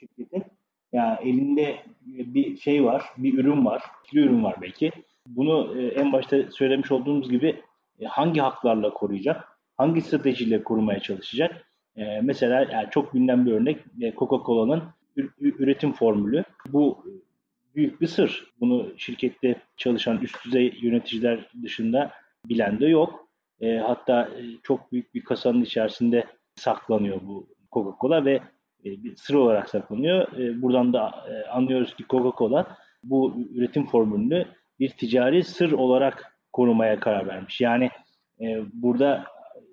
şirketin. Yani elinde bir şey var, bir ürün var, bir ürün var belki. Bunu e, en başta söylemiş olduğumuz gibi e, hangi haklarla koruyacak? hangi stratejiyle korumaya çalışacak? E, mesela yani çok bir örnek e, Coca-Cola'nın üretim formülü. Bu büyük bir sır. Bunu şirkette çalışan üst düzey yöneticiler dışında bilen de yok. E, hatta e, çok büyük bir kasanın içerisinde saklanıyor bu Coca-Cola ve e, bir sır olarak saklanıyor. E, buradan da e, anlıyoruz ki Coca-Cola bu üretim formülünü bir ticari sır olarak korumaya karar vermiş. Yani e, burada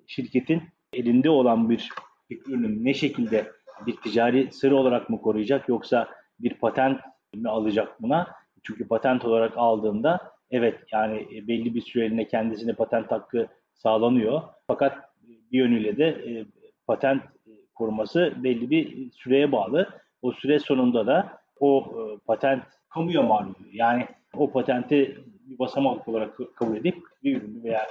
şirketin elinde olan bir ürünün ne şekilde bir ticari sır olarak mı koruyacak yoksa bir patent mi alacak buna? Çünkü patent olarak aldığında evet yani belli bir süreliğine kendisine patent hakkı sağlanıyor. Fakat bir yönüyle de e, patent koruması belli bir süreye bağlı. O süre sonunda da o e, patent kamuya mal oluyor. Yani o patenti bir basamak olarak kabul edip bir ürün veya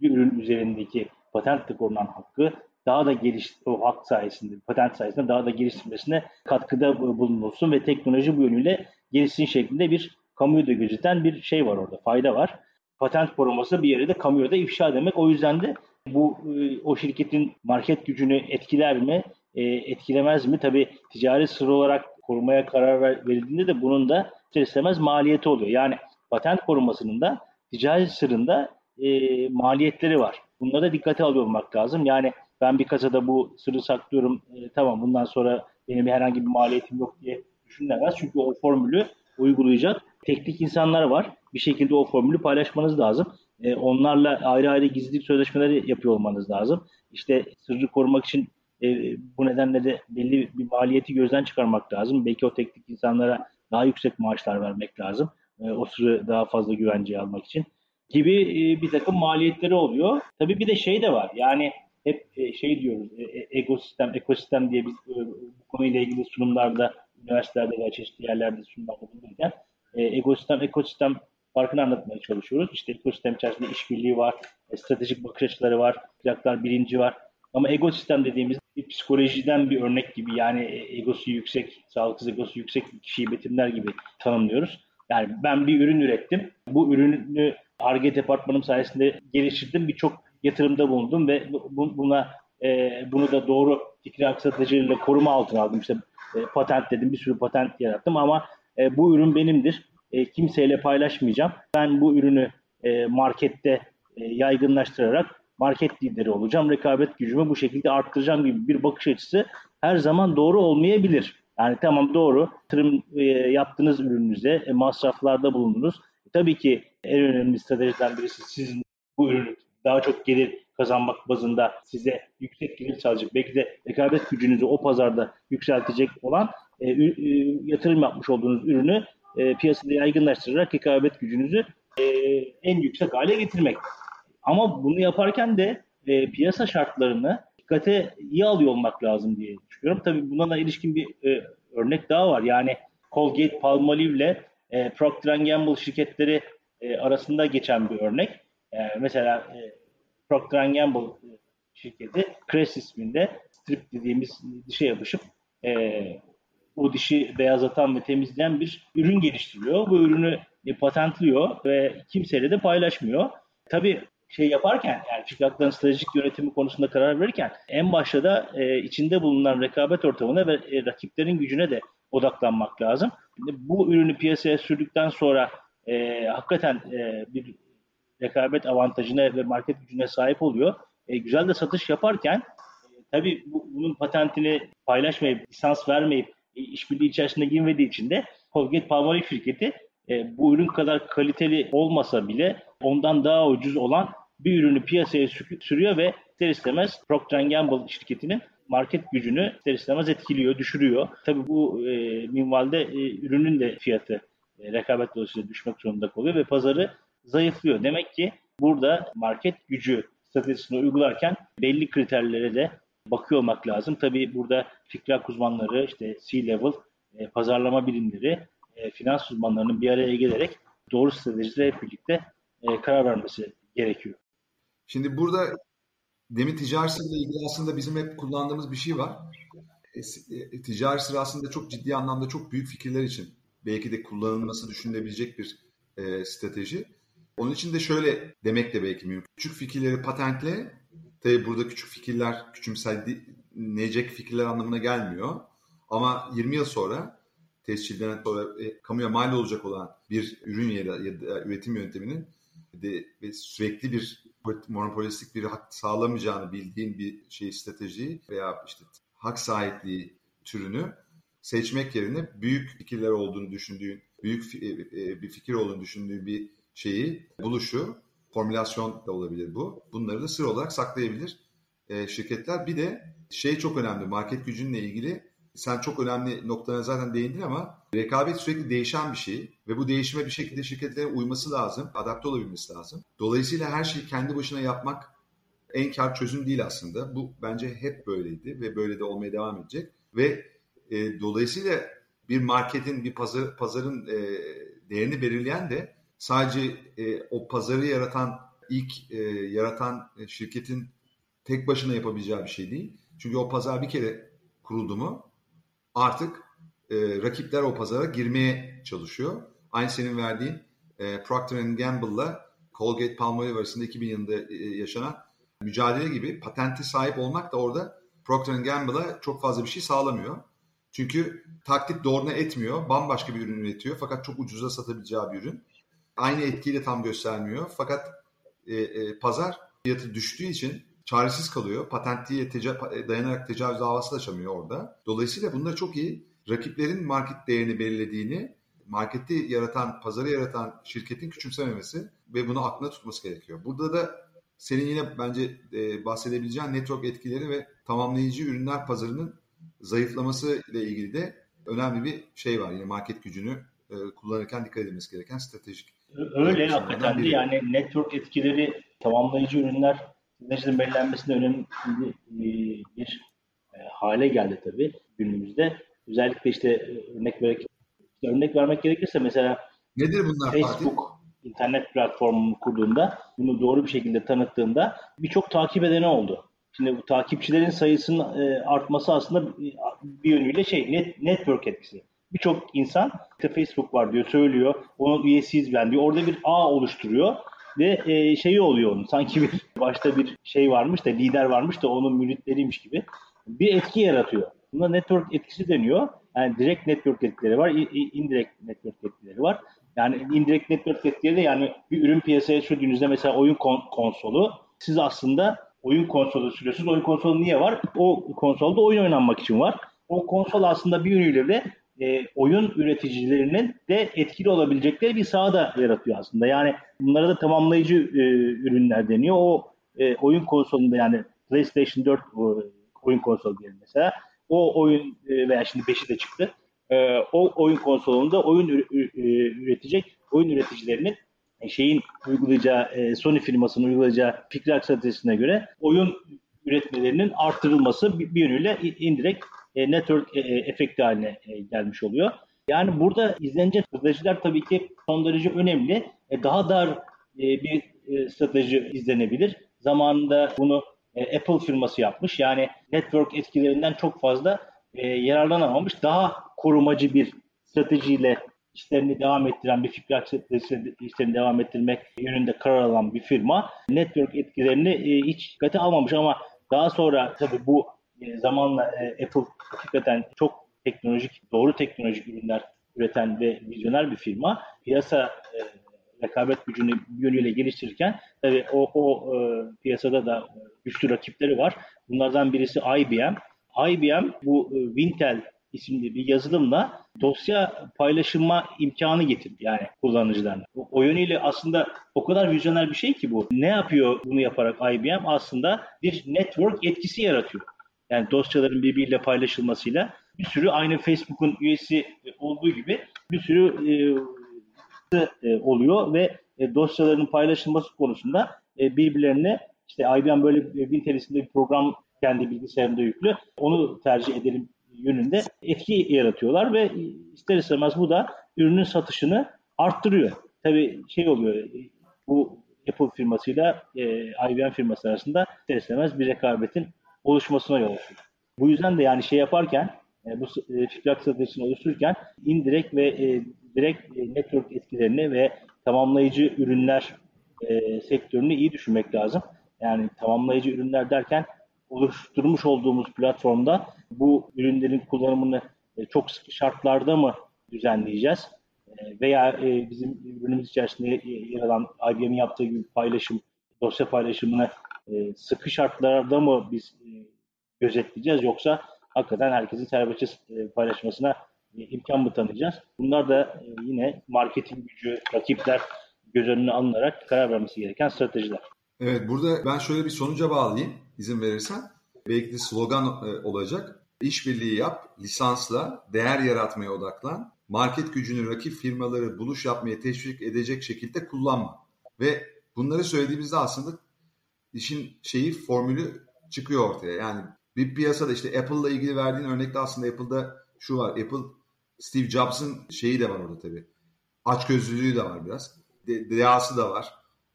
bir ürün üzerindeki patentle korunan hakkı daha da geliş o hak sayesinde, patent sayesinde daha da geliştirmesine katkıda bulunulsun ve teknoloji bu yönüyle gelişsin şeklinde bir kamuyu da gözeten bir şey var orada, fayda var. Patent koruması bir yere de kamuya da ifşa demek. O yüzden de bu e, o şirketin market gücünü etkiler mi, e, etkilemez mi? Tabii ticari sır olarak korumaya karar verildiğinde de bunun da ister istemez maliyeti oluyor. Yani patent korumasının da ticari sırında e, maliyetleri var. Bunlara da dikkate alıyor lazım. Yani ben bir kasada bu sırrı saklıyorum e, tamam bundan sonra benim herhangi bir maliyetim yok diye düşünülemez. Çünkü o formülü uygulayacak teknik insanlar var. Bir şekilde o formülü paylaşmanız lazım. E, onlarla ayrı ayrı gizlilik sözleşmeleri yapıyor olmanız lazım. İşte sırrı korumak için e, bu nedenle de belli bir maliyeti gözden çıkarmak lazım. Belki o teknik insanlara daha yüksek maaşlar vermek lazım. E, o sırrı daha fazla güvenceye almak için gibi e, bir takım maliyetleri oluyor. Tabii bir de şey de var. Yani hep e, şey diyoruz, e, e, ekosistem, diye biz bu konuyla ilgili sunumlarda, üniversitelerde veya çeşitli yerlerde sunumlarda bulunurken ekosistem, ekosistem farkını anlatmaya çalışıyoruz. İşte ekosistem içerisinde işbirliği var, stratejik bakış açıları var, plaklar bilinci var. Ama ekosistem dediğimiz bir psikolojiden bir örnek gibi yani egosu yüksek, sağlıksız egosu yüksek bir kişiyi betimler gibi tanımlıyoruz. Yani ben bir ürün ürettim. Bu ürünü ARGE departmanım sayesinde geliştirdim. Birçok yatırımda bulundum ve buna e, bunu da doğru fikri aksatıcıyla koruma altına aldım. İşte e, patent dedim, bir sürü patent yarattım ama e, bu ürün benimdir. E, kimseyle paylaşmayacağım. Ben bu ürünü e, markette e, yaygınlaştırarak market lideri olacağım. Rekabet gücümü bu şekilde arttıracağım gibi bir bakış açısı her zaman doğru olmayabilir. Yani tamam doğru, yatırım e, yaptığınız ürününüze masraflarda bulundunuz. Tabii ki en önemli stratejiden birisi sizin bu ürünü daha çok gelir kazanmak bazında size yüksek gelir sağlayacak, belki de rekabet gücünüzü o pazarda yükseltecek olan e, e, yatırım yapmış olduğunuz ürünü e, piyasada yaygınlaştırarak rekabet gücünüzü e, en yüksek hale getirmek. Ama bunu yaparken de e, piyasa şartlarını dikkate iyi alıyor olmak lazım diye düşünüyorum. Tabii buna da ilişkin bir e, örnek daha var. Yani Colgate, Palmolive ile e, Procter Gamble şirketleri e, arasında geçen bir örnek. E, mesela e, Procter Gamble şirketi Crest isminde strip dediğimiz dişe yapışıp e, o dişi beyazlatan ve temizleyen bir ürün geliştiriyor. Bu ürünü e, patentliyor ve kimseyle de paylaşmıyor. Tabii şey yaparken yani şirketlerin stratejik yönetimi konusunda karar verirken en başta da e, içinde bulunan rekabet ortamına ve e, rakiplerin gücüne de odaklanmak lazım. Bu ürünü piyasaya sürdükten sonra e, hakikaten e, bir rekabet avantajına ve market gücüne sahip oluyor. E, güzel de satış yaparken e, tabii bu, bunun patentini paylaşmayıp, lisans vermeyip işbirliği içerisinde girmediği için de Colgate Palmolive şirketi e, bu ürün kadar kaliteli olmasa bile ondan daha ucuz olan bir ürünü piyasaya sürüyor ve ister istemez Procter Gamble şirketinin market gücünü ister istemez etkiliyor, düşürüyor. Tabii bu e, minvalde e, ürünün de fiyatı e, rekabet dolayısıyla düşmek zorunda kalıyor ve pazarı zayıflıyor. Demek ki burada market gücü stratejisini uygularken belli kriterlere de bakıyor olmak lazım. Tabii burada fikrak uzmanları, işte C-level, e, pazarlama bilimleri, e, finans uzmanlarının bir araya gelerek doğru stratejiyle hep birlikte e, karar vermesi gerekiyor. Şimdi burada demin ticari sırla ilgili aslında bizim hep kullandığımız bir şey var. E, e, ticari sır aslında çok ciddi anlamda çok büyük fikirler için belki de kullanılması düşünülebilecek bir e, strateji. Onun için de şöyle demek de belki mümkün. Küçük fikirleri patentle, tabi burada küçük fikirler küçümsenecek fikirler anlamına gelmiyor. Ama 20 yıl sonra tescilden sonra e, kamuya mal olacak olan bir ürün ya da, ya da üretim yönteminin de, ve sürekli bir monopolistik bir hak sağlamayacağını bildiğin bir şey stratejiyi veya işte hak sahipliği türünü seçmek yerine büyük fikirler olduğunu düşündüğün, büyük e, e, bir fikir olduğunu düşündüğün bir şeyi, buluşu, formülasyon da olabilir bu. Bunları da sır olarak saklayabilir e, şirketler. Bir de şey çok önemli, market gücünle ilgili sen çok önemli noktalara zaten değindin ama rekabet sürekli değişen bir şey ve bu değişime bir şekilde şirketlerin uyması lazım, adapte olabilmesi lazım. Dolayısıyla her şeyi kendi başına yapmak en kar çözüm değil aslında. Bu bence hep böyleydi ve böyle de olmaya devam edecek. Ve e, dolayısıyla bir marketin, bir pazar, pazarın e, değerini belirleyen de sadece e, o pazarı yaratan ilk e, yaratan şirketin tek başına yapabileceği bir şey değil. Çünkü o pazar bir kere kuruldu mu artık e, rakipler o pazara girmeye çalışıyor. Aynı senin verdiğin e, Procter Gamble'la Colgate Palmolive arasında 2000 yılında e, yaşanan mücadele gibi patenti sahip olmak da orada Procter Gamble'a çok fazla bir şey sağlamıyor. Çünkü taklit doğruna etmiyor. Bambaşka bir ürün üretiyor. Fakat çok ucuza satabileceği bir ürün. Aynı etkiyi de tam göstermiyor. Fakat e, e, pazar fiyatı düştüğü için çaresiz kalıyor. Patentliye teca- dayanarak tecavüz davası açamıyor orada. Dolayısıyla bunları çok iyi rakiplerin market değerini belirlediğini, marketi yaratan, pazarı yaratan şirketin küçümsememesi ve bunu aklına tutması gerekiyor. Burada da senin yine bence e, bahsedebileceğin network etkileri ve tamamlayıcı ürünler pazarının zayıflaması ile ilgili de önemli bir şey var. Yine market gücünü e, kullanırken dikkat edilmesi gereken stratejik. Öyle hakikaten de yani network etkileri tamamlayıcı ürünler stratejinin belirlenmesinde önemli bir, bir e, hale geldi tabii günümüzde. Özellikle işte e, örnek vermek, örnek vermek gerekirse mesela Nedir bunlar Facebook Fatih? internet platformunu kurduğunda bunu doğru bir şekilde tanıttığında birçok takip edeni oldu. Şimdi bu takipçilerin sayısının e, artması aslında bir yönüyle şey net, network etkisi. Birçok insan işte Facebook var diyor, söylüyor. Onun üyesiyiz ben diyor. Orada bir ağ oluşturuyor ve e, şeyi oluyor onun. Sanki bir başta bir şey varmış da lider varmış da onun müritleriymiş gibi bir etki yaratıyor. Buna network etkisi deniyor. Yani direkt network etkileri var, indirekt network etkileri var. Yani indirekt network etkileri de yani bir ürün piyasaya sürdüğünüzde mesela oyun kon- konsolu siz aslında oyun konsolu sürüyorsunuz. Oyun konsolu niye var? O konsolda oyun oynanmak için var. O konsol aslında bir yönüyle de e, oyun üreticilerinin de etkili olabilecekleri bir sahada yaratıyor aslında. Yani bunlara da tamamlayıcı e, ürünler deniyor. O e, oyun konsolunda yani PlayStation 4 o, oyun konsolu diyelim mesela. O oyun e, veya şimdi 5'i de çıktı. E, o oyun konsolunda oyun üretecek oyun üreticilerinin e, şeyin uygulayacağı Sony firmasının uygulayacağı fikri stratejisine göre oyun üretmelerinin artırılması bir, yönüyle indirekt network efekti haline gelmiş oluyor. Yani burada izlenecek stratejiler tabii ki son derece önemli. Daha dar bir strateji izlenebilir. Zamanında bunu e, Apple firması yapmış. Yani network etkilerinden çok fazla e, yararlanamamış. Daha korumacı bir stratejiyle işlerini devam ettiren bir fikir işlerini devam ettirmek yönünde karar alan bir firma network etkilerini e, hiç dikkate almamış ama daha sonra tabii bu e, zamanla e, Apple hakikaten çok teknolojik, doğru teknolojik ürünler üreten ve vizyoner bir firma. Piyasa e, rekabet gücünü yönüyle geliştirirken tabii o, o e, piyasada da güçlü rakipleri var. Bunlardan birisi IBM. IBM bu e, Wintel isimli bir yazılımla dosya paylaşılma imkanı getirdi yani kullanıcılarına. O, o yönüyle aslında o kadar vizyoner bir şey ki bu. Ne yapıyor bunu yaparak IBM? Aslında bir network etkisi yaratıyor. Yani dosyaların birbiriyle paylaşılmasıyla bir sürü aynı Facebook'un üyesi olduğu gibi bir sürü e, e, oluyor ve e, dosyaların paylaşılması konusunda e, birbirlerine işte IBM böyle Win terisinde bir program kendi bilgisayarında yüklü. Onu tercih edelim yönünde etki yaratıyorlar ve ister istemez bu da ürünün satışını arttırıyor. Tabii şey oluyor bu Apple firmasıyla IBM firması arasında ister istemez bir rekabetin oluşmasına yol açıyor. Bu yüzden de yani şey yaparken e, bu e, fikir stratejisini oluştururken indirekt ve e, direkt e, network etkilerini ve tamamlayıcı ürünler e, sektörünü iyi düşünmek lazım. Yani tamamlayıcı ürünler derken oluşturmuş olduğumuz platformda bu ürünlerin kullanımını e, çok sıkı şartlarda mı düzenleyeceğiz? E, veya e, bizim ürünümüz içerisinde yer alan IBM'in yaptığı gibi paylaşım, dosya paylaşımını e, sıkı şartlarda mı biz e, gözetleyeceğiz yoksa hakikaten herkesin serbestçe e, paylaşmasına e, imkan mı tanıyacağız? Bunlar da yine marketing gücü, rakipler göz önüne alınarak karar vermesi gereken stratejiler. Evet burada ben şöyle bir sonuca bağlayayım izin verirsen. Belki de slogan olacak. İşbirliği yap, lisansla, değer yaratmaya odaklan, market gücünü rakip firmaları buluş yapmaya teşvik edecek şekilde kullanma. Ve bunları söylediğimizde aslında işin şeyi formülü çıkıyor ortaya. Yani bir piyasada işte Apple'la ilgili verdiğin örnekte aslında Apple'da şu var. Apple Steve Jobs'ın şeyi de var orada tabii. Açgözlülüğü de var biraz. De, da var.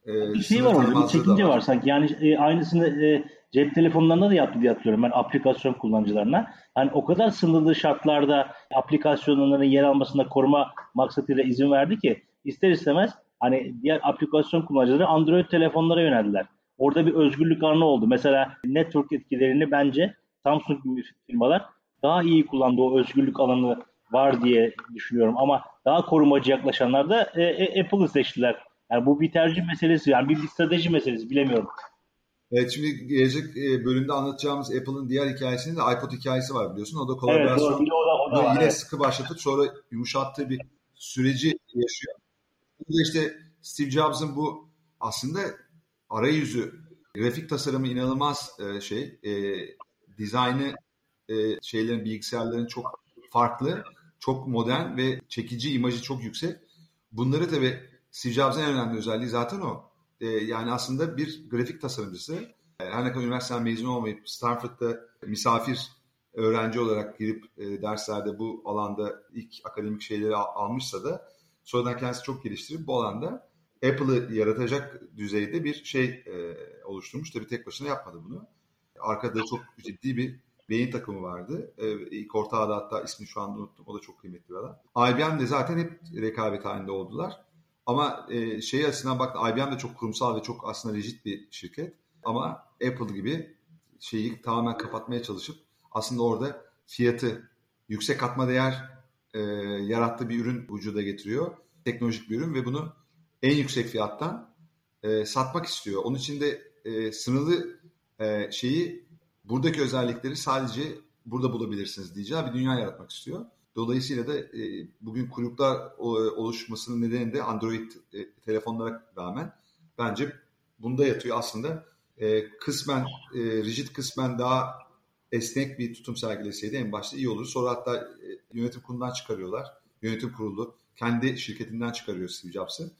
e, bir şey var orada, bir çekince var. var sanki. Yani e, aynısını e, cep telefonlarında da yaptı diye hatırlıyorum ben aplikasyon kullanıcılarına. Yani o kadar sınırlı şartlarda aplikasyonların yer almasında koruma maksatıyla izin verdi ki ister istemez hani diğer aplikasyon kullanıcıları Android telefonlara yöneldiler. Orada bir özgürlük anı oldu. Mesela network etkilerini bence Samsung gibi firmalar daha iyi kullandığı o özgürlük alanı var diye düşünüyorum. Ama daha korumacı yaklaşanlar da e, e, Apple'ı seçtiler. Yani bu bir tercih meselesi. Yani bir, bir strateji meselesi. Bilemiyorum. Evet şimdi gelecek e, bölümde anlatacağımız Apple'ın diğer hikayesinin de iPod hikayesi var biliyorsun. O da kolaborasyon. Evet, o da, o da yine evet. sıkı başlatıp sonra yumuşattığı bir süreci yaşıyor. Burada işte Steve Jobs'ın bu aslında arayüzü, grafik tasarımı inanılmaz e, şey. E, dizaynı e, şeylerin, bilgisayarların çok farklı, çok modern ve çekici imajı çok yüksek. Bunları tabii Steve Jobs'ın en önemli özelliği zaten o. E, yani aslında bir grafik tasarımcısı. E, her ne kadar üniversiteden mezun olmayıp Stanford'da misafir öğrenci olarak girip e, derslerde bu alanda ilk akademik şeyleri al, almışsa da sonradan kendisi çok geliştirip bu alanda Apple'ı yaratacak düzeyde bir şey e, oluşturmuş. Tabii tek başına yapmadı bunu. Arkada çok ciddi bir beyin takımı vardı. E, ilk ortağı da hatta ismini şu anda unuttum. O da çok kıymetli bir adam. IBM de zaten hep rekabet halinde oldular. Ama e, şey açısından bak IBM de çok kurumsal ve çok aslında rigid bir şirket. Ama Apple gibi şeyi tamamen kapatmaya çalışıp aslında orada fiyatı yüksek katma değer e, yarattığı bir ürün vücuda getiriyor. Teknolojik bir ürün ve bunu en yüksek fiyattan e, satmak istiyor. Onun için de e, sınırlı e, şeyi buradaki özellikleri sadece burada bulabilirsiniz diyeceği bir dünya yaratmak istiyor. Dolayısıyla da e, bugün kuyruklar oluşmasının nedeni de Android e, telefonlara rağmen bence bunda yatıyor aslında. E, kısmen e, rigid kısmen daha esnek bir tutum sergileseydi en başta iyi olur. Sonra hatta e, yönetim kurulundan çıkarıyorlar. Yönetim kurulu kendi şirketinden çıkarıyor Steve Jobs'ı.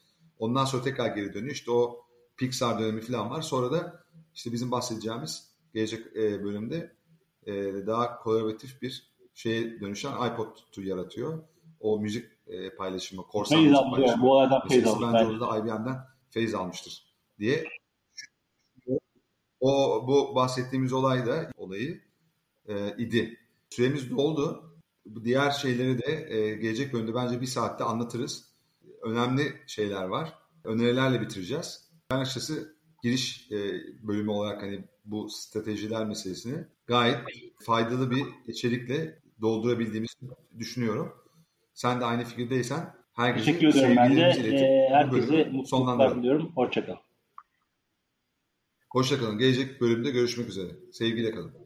Ondan sonra tekrar geri dönüyor. İşte o Pixar dönemi falan var. Sonra da işte bizim bahsedeceğimiz gelecek e, bölümde e, daha kolaboratif bir şeye dönüşen iPod'u yaratıyor. O müzik e, paylaşımı, korsan müzik paylaşımı. Bu arada feyz almış. Bence orada IBM'den feyz almıştır diye o bu bahsettiğimiz olay da olayı e, idi. Süremiz doldu. Bu diğer şeyleri de e, gelecek bölümde bence bir saatte anlatırız. Önemli şeyler var. Önerilerle bitireceğiz. Ben açıkçası giriş e, bölümü olarak hani bu stratejiler meselesini gayet faydalı bir içerikle doldurabildiğimizi düşünüyorum. Sen de aynı fikirdeysen herkese Teşekkür ederim ben de. E, herkese mutluluklar diliyorum. Hoşçakalın. Hoşçakalın. Gelecek bölümde görüşmek üzere. Sevgiyle kalın.